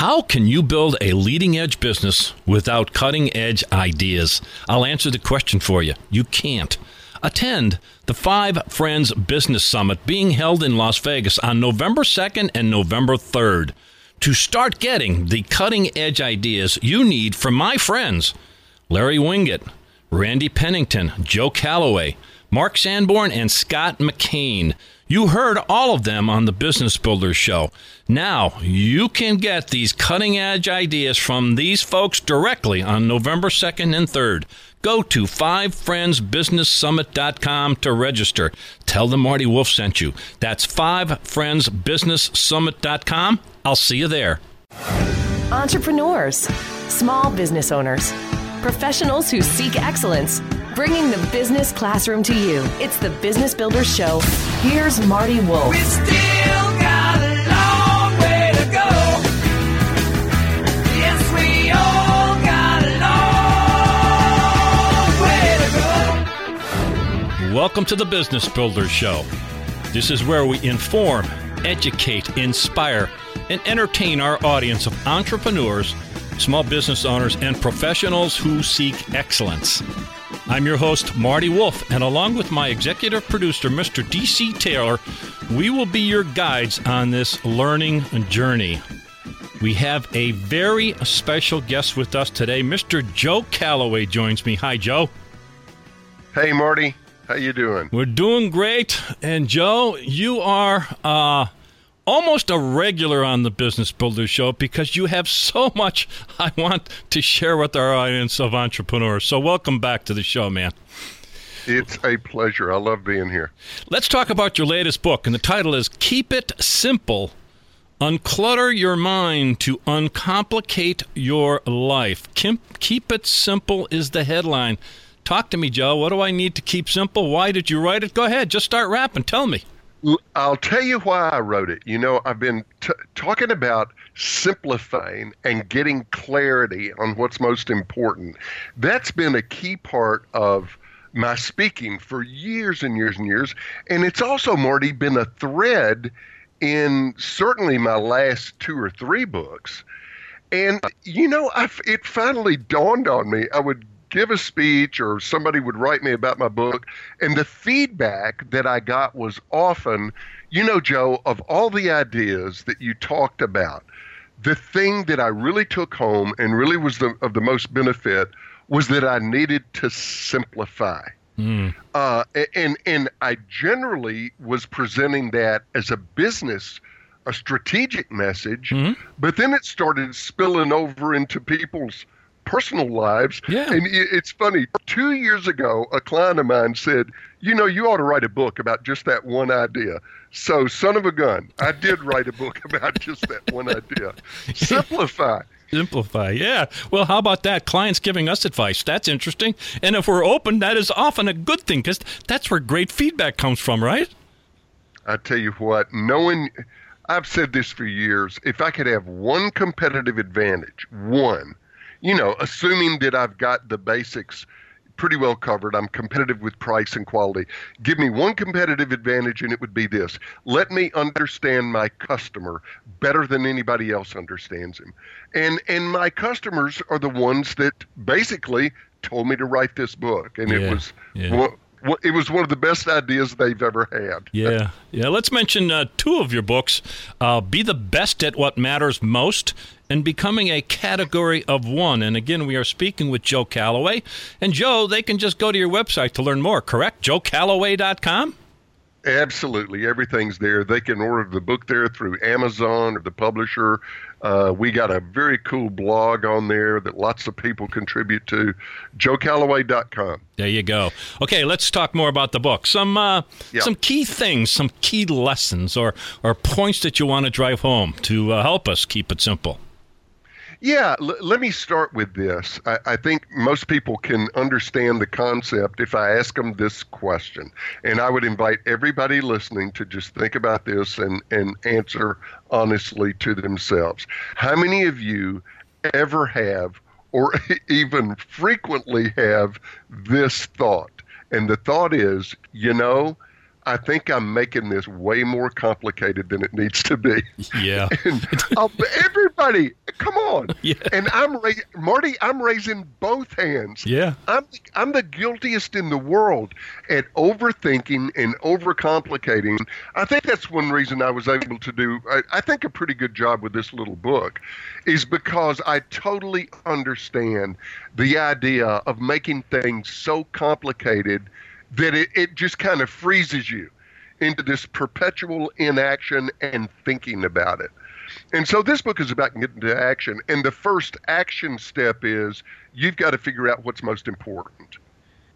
How can you build a leading edge business without cutting edge ideas? I'll answer the question for you. You can't. Attend the Five Friends Business Summit being held in Las Vegas on November 2nd and November 3rd. To start getting the cutting edge ideas you need from my friends, Larry Winget, Randy Pennington, Joe Calloway, Mark Sanborn, and Scott McKain. You heard all of them on the Business Builders Show. Now, you can get these cutting edge ideas from these folks directly on November 2nd and 3rd. Go to fivefriendsbusinesssummit.com to register. Tell them Marty Wolff sent you. That's fivefriendsbusinesssummit.com. I'll see you there. Entrepreneurs, small business owners, professionals who seek excellence bringing the business classroom to you. It's the Business Builders Show. Here's Marty Wolff. Welcome to the Business Builders Show. This is where we inform, educate, inspire, and entertain our audience of entrepreneurs, small business owners, and professionals who seek excellence. I'm your host, Marty Wolff, and along with my executive producer, Mr. DC Taylor, we will be your guides on this learning journey. We have a very special guest with us today. Mr. Joe Calloway joins me. Hi, Joe. Hey, Marty. How you doing? We're doing great. And Joe, you are uh, almost a regular on the Business Builder Show because you have so much I want to share with our audience of entrepreneurs. So, welcome back to the show, man. It's a pleasure. I love being here. Let's talk about your latest book, and the title is Keep It Simple Unclutter Your Mind to Uncomplicate Your Life. Keep It Simple is the headline. Talk to me, Joe. What do I need to keep simple? Why did you write it? Go ahead. Just start rapping. Tell me. I'll tell you why I wrote it. You know, I've been t- talking about simplifying and getting clarity on what's most important. That's been a key part of my speaking for years and years and years. And it's also, Marty, been a thread in certainly my last two or three books. And, you know, I've, it finally dawned on me. I would give a speech or somebody would write me about my book. And the feedback that I got was often, you know, Joe, of all the ideas that you talked about, the thing that I really took home and really was the, of the most benefit was that I needed to simplify. Mm. Uh, and and I generally was presenting that as a business, a strategic message, mm-hmm. but then it started spilling over into people's personal lives. Yeah. And it's funny. Two years ago, a client of mine said, "You know, you ought to write a book about just that one idea." So, son of a gun, I did write a book about just that one idea. Simplify. Simplify, yeah. Well, how about that? Clients giving us advice. That's interesting. And if we're open, that is often a good thing because that's where great feedback comes from, right? I tell you what, knowing, I've said this for years, if I could have one competitive advantage, one, you know, assuming that I've got the basics pretty well covered, I'm competitive with price and quality. Give me one competitive advantage, and it would be this let me understand my customer better than anybody else understands him. And, and my customers are the ones that basically told me to write this book. And yeah, it was. Yeah it was one of the best ideas they've ever had. Yeah, yeah. Let's mention uh, two of your books: uh, "Be the Best at What Matters Most" and "Becoming a Category of One." And again, we are speaking with Joe Calloway. And Joe, they can just go to your website to learn more. Correct? JoeCalloway.com. Absolutely, everything's there. They can order the book there through Amazon or the publisher. Uh, we got a very cool blog on there that lots of people contribute to. JoeCalloway.com. There you go. Okay, let's talk more about the book. Some uh, yeah. some key things, some key lessons, or or points that you want to drive home to uh, help us keep it simple. Yeah, l- let me start with this. I-, I think most people can understand the concept if I ask them this question. And I would invite everybody listening to just think about this and, and answer honestly to themselves. How many of you ever have or even frequently have this thought? And the thought is, you know, I think I'm making this way more complicated than it needs to be. Yeah. and I'll, everybody everybody, come on. Yeah. And I'm ra- Marty. I'm raising both hands. Yeah. I'm I'm the guiltiest in the world at overthinking and overcomplicating. I think that's one reason I was able to do. I, I think a pretty good job with this little book, is because I totally understand the idea of making things so complicated that it, it just kind of freezes you into this perpetual inaction and thinking about it. And so this book is about getting to action. And the first action step is you've got to figure out what's most important.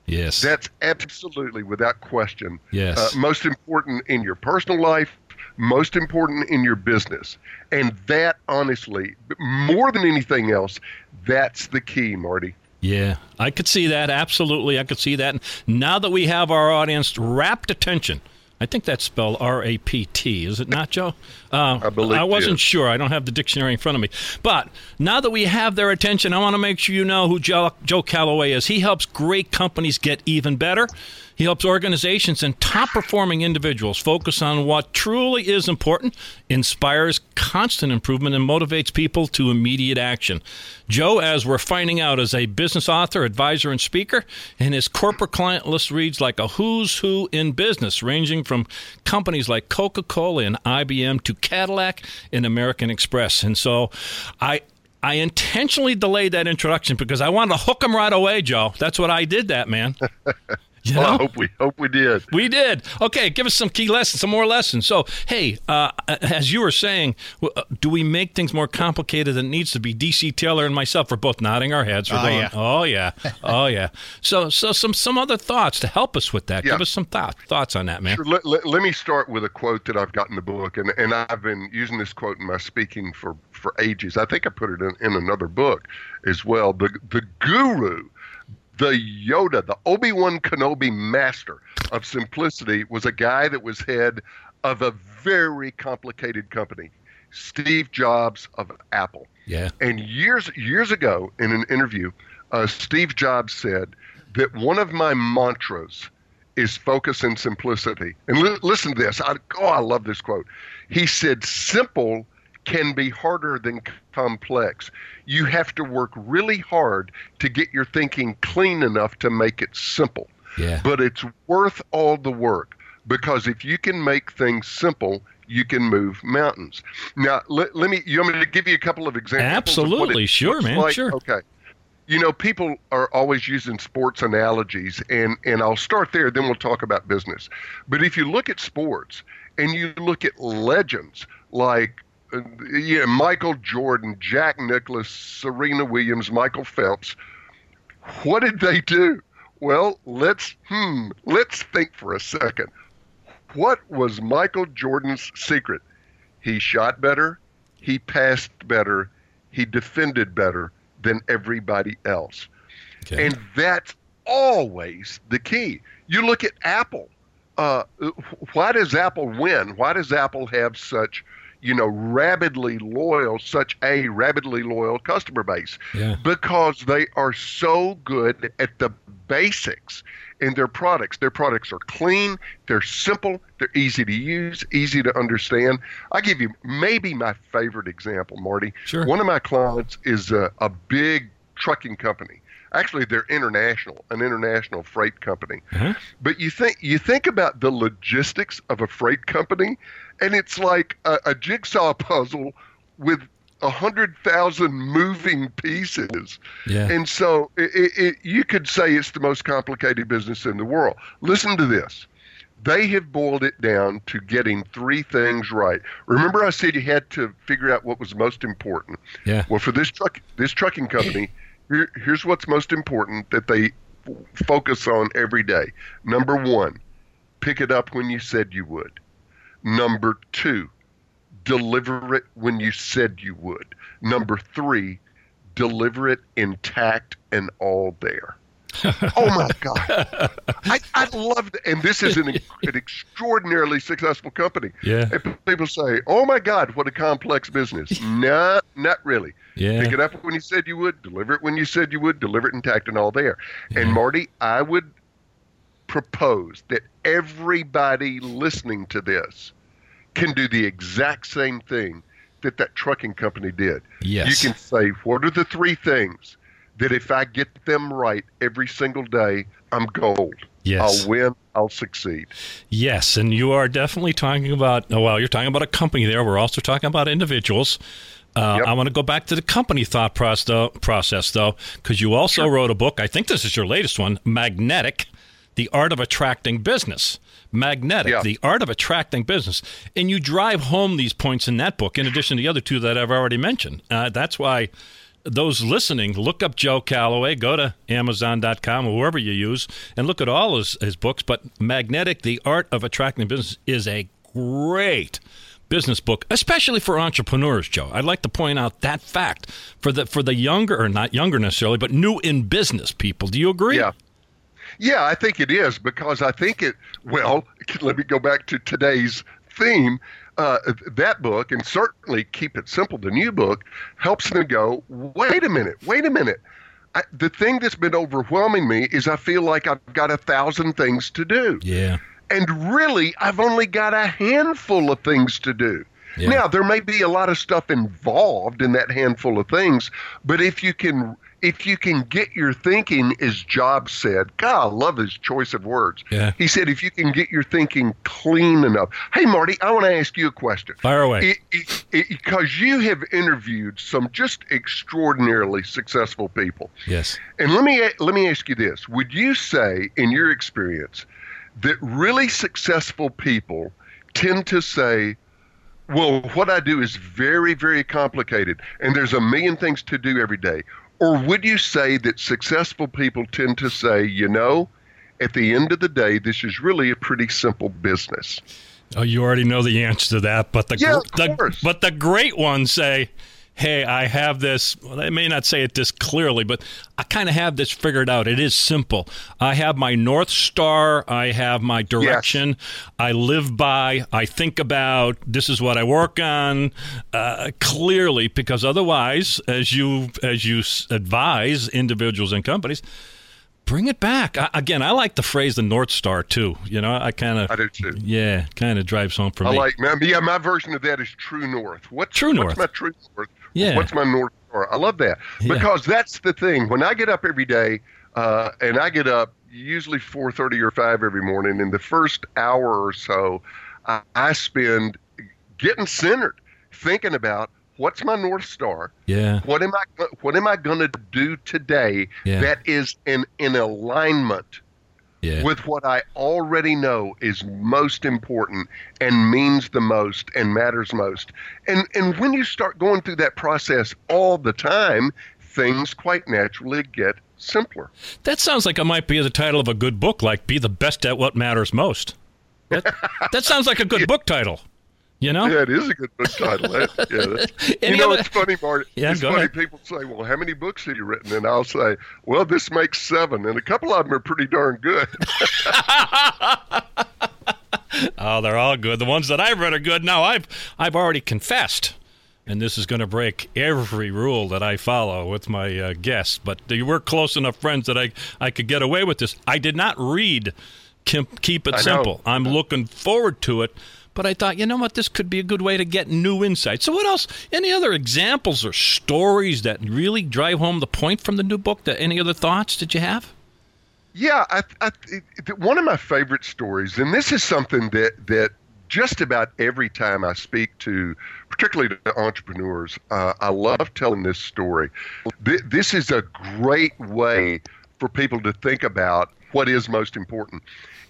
Yes. That's absolutely, without question, Yes. uh, most important in your personal life, most important in your business. And that, honestly, more than anything else, that's the key, Marty. Yeah, I could see that. Absolutely, I could see that. Now that we have our audience rapt attention, I think that's spelled R A P T, is it not, Joe? Uh, I believe I wasn't sure. I don't have the dictionary in front of me. But now that we have their attention, I want to make sure you know who Joe, Joe Calloway is. He helps great companies get even better. He helps organizations and top performing individuals focus on what truly is important, inspires constant improvement, and motivates people to immediate action. Joe, as we're finding out, is a business author, advisor, and speaker, and his corporate client list reads like a who's who in business, ranging from companies like Coca Cola and IBM to Cadillac and American Express. And so I. I intentionally delayed that introduction because I wanted to hook him right away, Joe. That's what I did, that man. You Well, I hope we hope we did. We did. Okay, give us some key lessons, some more lessons. So, hey, uh, as you were saying, uh, do we make things more complicated than it needs to be? DC Taylor and myself are both nodding our heads. We're Oh, going, yeah. oh yeah, oh yeah. So, so some some other thoughts to help us with that. Yeah. Give us some thought, thoughts on that, man. Sure, let, let, let me start with a quote that I've got in the book, and, and I've been using this quote in my speaking for, for ages. I think I put it in, in another book as well. The, the guru, the Yoda, the Obi Wan Kenobi master of simplicity was a guy that was head of a very complicated company, Steve Jobs of Apple. Yeah. And years years ago, in an interview, uh, Steve Jobs said that one of my mantras is focus and simplicity. And li- listen to this. I, oh, I love this quote. He said, "Simple can be harder than complex. You have to work really hard to get your thinking clean enough to make it simple. Yeah. But it's worth all the work because if you can make things simple." You can move mountains. Now, let, let me. You want me to give you a couple of examples? of Absolutely. Sure, man. like? Sure. Okay. You know, people are always using sports analogies, and, and I'll start there, then we'll talk about business. But if you look at sports and you look at legends like yeah, Michael Jordan, Jack Nicklaus, Serena Williams, Michael Phelps, what did they do? Well, let's hmm, let's think for a second. What was Michael Jordan's secret? He shot better, he passed better, he defended better than everybody else. Okay. And that's always the key. You look at Apple. Uh, why does Apple win? Why does Apple have such, you know, rabidly loyal, such a rabidly loyal customer base? Yeah. Because they are so good at the basics in their products. Their products are clean, they're simple, they're easy to use, easy to understand. I give you maybe my favorite example, Marty. Sure. One of my clients is a, a big trucking company. Actually, they're international, an international freight company. Uh-huh. But you think you think about the logistics of a freight company, and it's like a, a jigsaw puzzle with a hundred thousand moving pieces. Yeah. And so it, it, it, you could say it's the most complicated business in the world. Listen to this. They have boiled it down to getting three things right. Remember, I said you had to figure out what was most important. Yeah. Well, for this truck, this trucking company, here, here's what's most important that they focus on every day. Number one, pick it up when you said you would. Number two, deliver it when you said you would. Number three, deliver it intact and all there. oh my God. I, I love it. And this is an, an extraordinarily successful company. Yeah. And people say, oh my God, what a complex business. no, not really. Yeah. Pick it up when you said you would, deliver it when you said you would, deliver it intact and all there. And Marty, I would propose that everybody listening to this can do the exact same thing that that trucking company did. Yes. You can say, what are the three things that if I get them right every single day, I'm gold. Yes. I'll win. I'll succeed. Yes, and you are definitely talking about. oh, Well, you're talking about a company there. We're also talking about individuals. Uh, Yep. I want to go back to the company thought process, though, because you also wrote a book. I think this is your latest one, Magnetic: The Art of Attracting Business. Magnetic: Yeah. The Art of Attracting Business, and you drive home these points in that book, in addition to the other two that I've already mentioned. Uh, that's why those listening, look up Joe Calloway, go to Amazon.com or wherever you use, and look at all his, his books. But Magnetic, The Art of Attracting Business, is a great business book, especially for entrepreneurs, Joe. I'd like to point out that fact for the for the younger or not younger necessarily, but new in business people. Do you agree? Yeah. Yeah, I think it is because I think it, well, let me go back to today's theme. Uh, that book, and certainly Keep It Simple, the new book, helps them go, wait a minute, wait a minute. I, the thing that's been overwhelming me is I feel like I've got a thousand things to do. Yeah. And really, I've only got a handful of things to do. Yeah. Now, there may be a lot of stuff involved in that handful of things, but if you can if you can get your thinking, as Jobs said, God, I love his choice of words. Yeah. He said, if you can get your thinking clean enough. Hey, Marty, I want to ask you a question. Fire away. Because you have interviewed some just extraordinarily successful people. yes. And let me let me ask you this: Would you say, in your experience, that really successful people tend to say, "Well, what I do is very, very complicated, and there's a million things to do every day," or would you say that successful people tend to say, "You know"? At the end of the day, this is really a pretty simple business. Oh, you already know the answer to that, but the, Yeah, gr- the but the great ones say, "Hey, I have this." Well, they may not say it this clearly, but I kind of have this figured out. It is simple. I have my north star. I have my direction. I live by. I think about. This is what I work on uh, clearly, because otherwise, as you as you advise individuals and companies. Bring it back. I, again, I like the phrase the North Star too. You know, I kind of I do too. yeah, kind of drives home for I me. I like, man, yeah, my version of that is True North. What's, True North. What's my True North? Yeah. What's my North Star? I love that Yeah. because that's the thing. When I get up every day, uh, and I get up usually 4:30 or 5 every morning, in the first hour or so, I, I spend getting centered, thinking about what's my North Star. yeah, What am I? What am I going to do today Yeah. that is in in alignment yeah, with what I already know is most important and means the most and matters most. And and when you start going through that process all the time, things quite naturally get simpler. that sounds like it might be the title of a good book, like "Be the Best at What Matters Most." That, that sounds like a good book title. You know? Yeah, it is a good book title. That, yeah, you know, other- it's funny, Marty. Yeah, it's funny. ahead. People say, "Well, how many books have you written?" And I'll say, "Well, this makes seven, and a couple of them are pretty darn good." Oh, they're all good. The ones that I've read are good. Now I've I've already confessed, and this is going to break every rule that I follow with my uh, guests. But we're close enough friends that I I could get away with this. I did not read Keep, Keep It. Simple. I'm looking forward to it. But I thought, you know what, this could be a good way to get new insight. So, what else? Any other examples or stories that really drive home the point from the new book? That any other thoughts that you have? Yeah, I, I, it, one of my favorite stories, and this is something that that just about every time I speak to, particularly to entrepreneurs, uh, I love telling this story. Th- This is a great way for people to think about what is most important.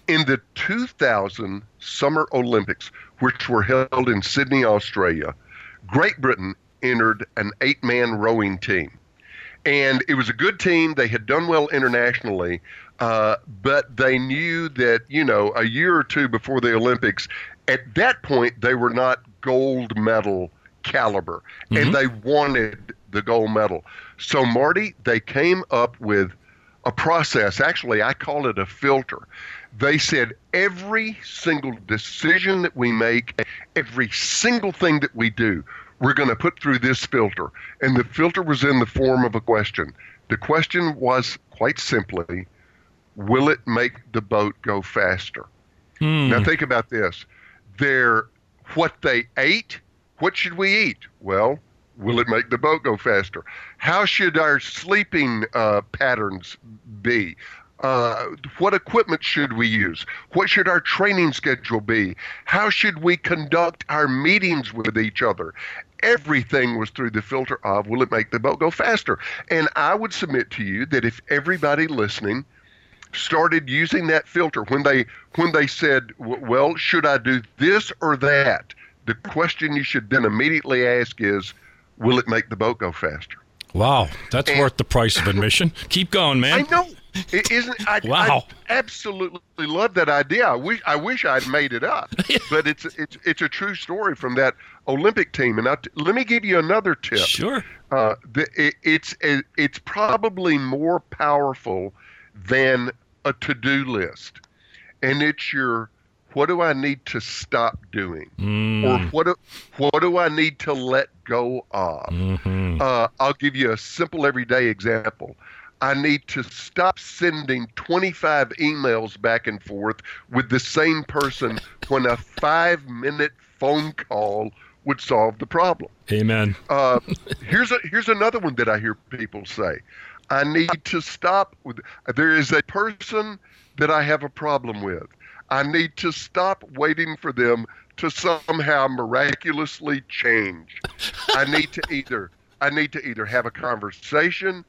In the 2000 Summer Olympics, which were held in Sydney, Australia, Great Britain entered an eight-man rowing team and it was a good team. They had done well internationally, uh, but they knew that you know a year or two before the Olympics, at that point they were not gold medal caliber, and they wanted the gold medal. So Marty, they came up with a process. Actually, I call it a filter. They said every single decision that we make, every single thing that we do, we're going to put through this filter. And the filter was in the form of a question. The question was quite simply, will it make the boat go faster? Hmm. Now think about this. Their what they ate what should we eat? Well, will it make the boat go faster? How should our sleeping uh, patterns be? Uh, what equipment should we use? What should our training schedule be? How should we conduct our meetings with each other? Everything was through the filter of will it make the boat go faster? And I would submit to you that if everybody listening started using that filter when they when they said, "Well, should I do this or that?" The question you should then immediately ask is, "Will it make the boat go faster?" Wow, that's and, worth the price of admission. Keep going, man. I know. It isn't. I, wow. I absolutely love that idea. I wish I wish I'd made it up, but it's it's it's a true story from that Olympic team. And I, let me give you another tip. Sure. Uh, the, it, it's it, it's probably more powerful than a to-do list, and it's your what do I need to stop doing, mm. or what do, what do I need to let go of? Mm-hmm. Uh, I'll give you a simple everyday example. I need to stop sending 25 emails back and forth with the same person when a five minute phone call would solve the problem. Amen. Uh, here's a, here's another one that I hear people say. I need to stop with. There is a person that I have a problem with. I need to stop waiting for them to somehow miraculously change. I need to either I need to either have a conversation,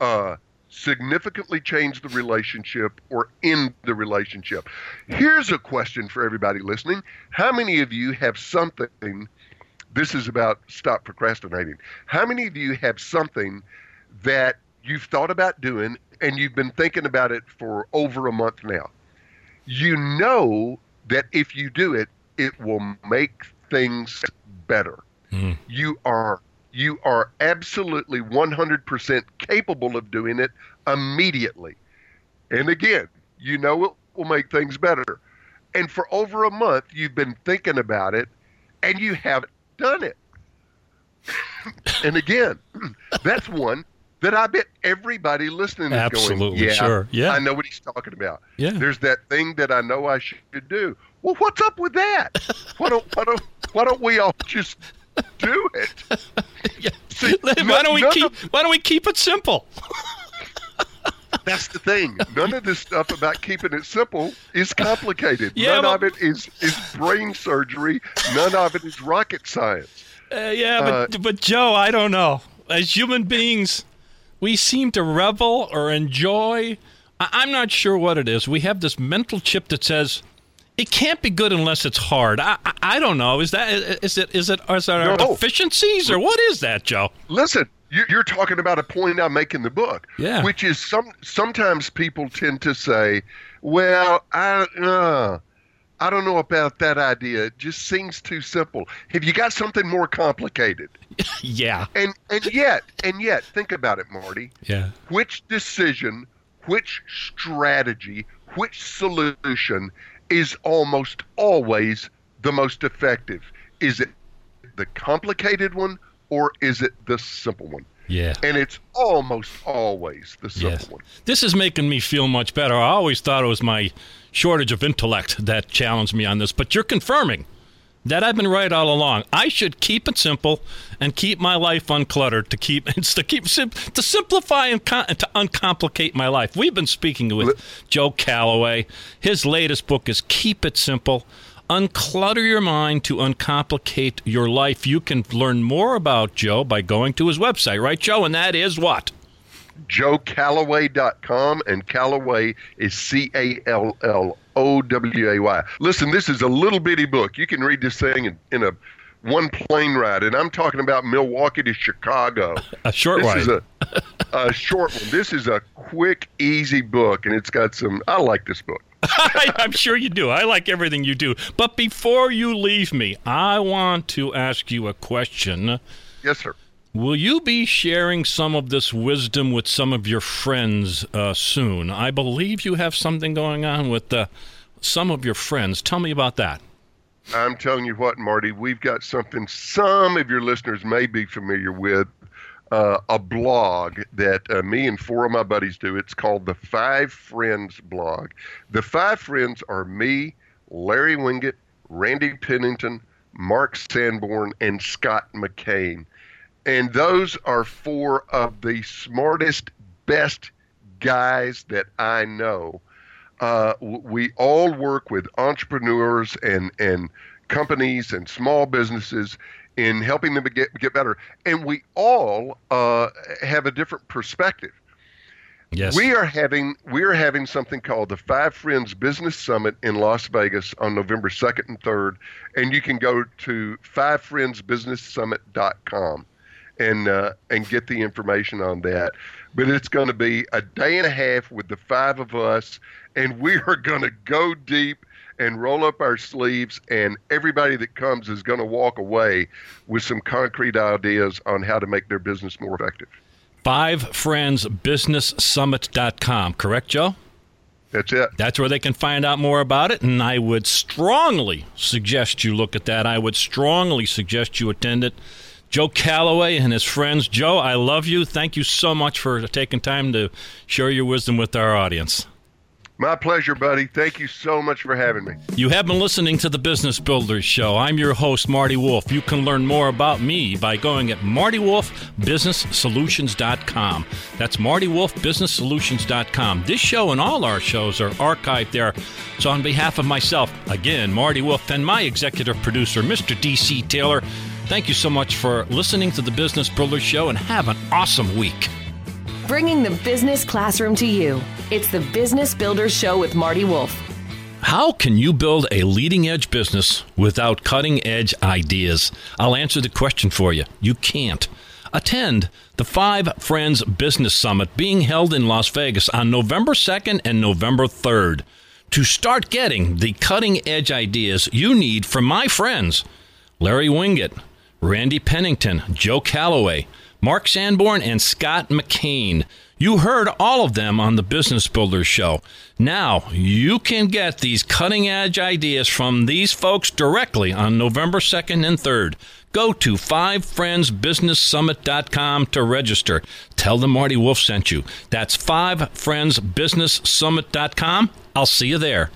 uh, significantly change the relationship, or end the relationship. Here's a question for everybody listening: How many of you have something? This is about stop procrastinating. How many of you have something that you've thought about doing and you've been thinking about it for over a month now? You know that if you do it, it will make things better. Mm. You are you are absolutely 100% capable of doing it immediately. And again, you know it will make things better. And for over a month, you've been thinking about it and you haven't done it. and again, that's one that I bet everybody listening is Absolutely, going, yeah, sure. Yeah. I know what he's talking about. Yeah. There's that thing that I know I should do. Well, what's up with that? why don't why don't why don't we all just do it? yeah. See, why don't we keep of, why don't we keep it simple? that's the thing. None of this stuff about keeping it simple is complicated. Yeah, None of it is is brain surgery. None of it is rocket science. Uh, yeah, but uh, but Joe, I don't know. As human beings, we seem to revel or enjoy. I- am not sure what it is. We have this mental chip that says it can't be good unless it's hard. I, I, I don't know. Is that is it is it is there no. deficiencies or what is that, Joe? Listen, you're talking about a point I make in the book, yeah. which is some sometimes people tend to say, "Well, I." Uh, I don't know about that idea. It just seems too simple. Have you got something more complicated? yeah. And and yet, and yet, think about it, Marty. Yeah. Which decision, which strategy, which solution is almost always the most effective? Is it the complicated one or is it the simple one? Yeah. And it's almost always the simple yes. one. This is making me feel much better. I always thought it was my shortage of intellect that challenged me on this, but you're confirming that I've been right all along. I should keep it simple and keep my life uncluttered to keep to keep to simplify and con- to uncomplicate my life. We've been speaking with Joe Calloway. His latest book is Keep It Simple. Unclutter your mind to uncomplicate your life. You can learn more about Joe by going to his website, right, Joe? And that is what? joecalloway.com, and Calloway is C A L L O W A Y. Listen, this is a little bitty book. You can read this thing in, in a one plane ride, and I'm talking about Milwaukee to Chicago. A short this ride. Is a, a short one. This is a quick, easy book, and it's got some. I like this book. I'm sure you do. I like everything you do. But before you leave me, I want to ask you a question. Yes, sir. Will you be sharing some of this wisdom with some of your friends uh, soon? I believe you have something going on with uh, some of your friends. Tell me about that. I'm telling you what, Marty, we've got something some of your listeners may be familiar with. Uh, a blog that uh, me and four of my buddies do. It's called the Five Friends blog. The Five Friends are me, Larry Winget, Randy Pennington, Mark Sanborn, and Scott McKain. And those are four of the smartest, best guys that I know. Uh, we all work with entrepreneurs and, and companies and small businesses in helping them get, get better. And we all uh, have a different perspective. Yes. We are having we are having something called the Five Friends Business Summit in Las Vegas on November 2nd and 3rd, and you can go to fivefriendsbusinesssummit.com and uh, and get the information on that. But it's going to be a day and a half with the five of us, and we are going to go deep and roll up our sleeves, and everybody that comes is going to walk away with some concrete ideas on how to make their business more effective. FiveFriendsBusinessSummit.com, correct, Joe? That's it. That's where they can find out more about it, and I would strongly suggest you look at that. I would strongly suggest you attend it. Joe Calloway and his friends. Joe, I love you. Thank you so much for taking time to share your wisdom with our audience. My pleasure, buddy. Thank you so much for having me. You have been listening to the Business Builders Show. I'm your host, Marty Wolff. You can learn more about me by going at martywolffbusinesssolutions.com. That's martywolffbusinesssolutions.com. This show and all our shows are archived there. So, on behalf of myself, again, Marty Wolff, and my executive producer, Mr. DC Taylor, thank you so much for listening to the Business Builders Show and have an awesome week. Bringing the business classroom to you. It's the Business Builders Show with Marty Wolff. How can you build a leading edge business without cutting edge ideas? I'll answer the question for you. You can't. Attend the Five Friends Business Summit being held in Las Vegas on November 2nd and November 3rd. To start getting the cutting edge ideas you need from my friends, Larry Winget, Randy Pennington, Joe Calloway, Mark Sanborn, and Scott McKain. You heard all of them on the Business Builders Show. Now, you can get these cutting edge ideas from these folks directly on November 2nd and 3rd. Go to fivefriendsbusinesssummit.com to register. Tell them Marty Wolff sent you. That's fivefriendsbusinesssummit.com. I'll see you there.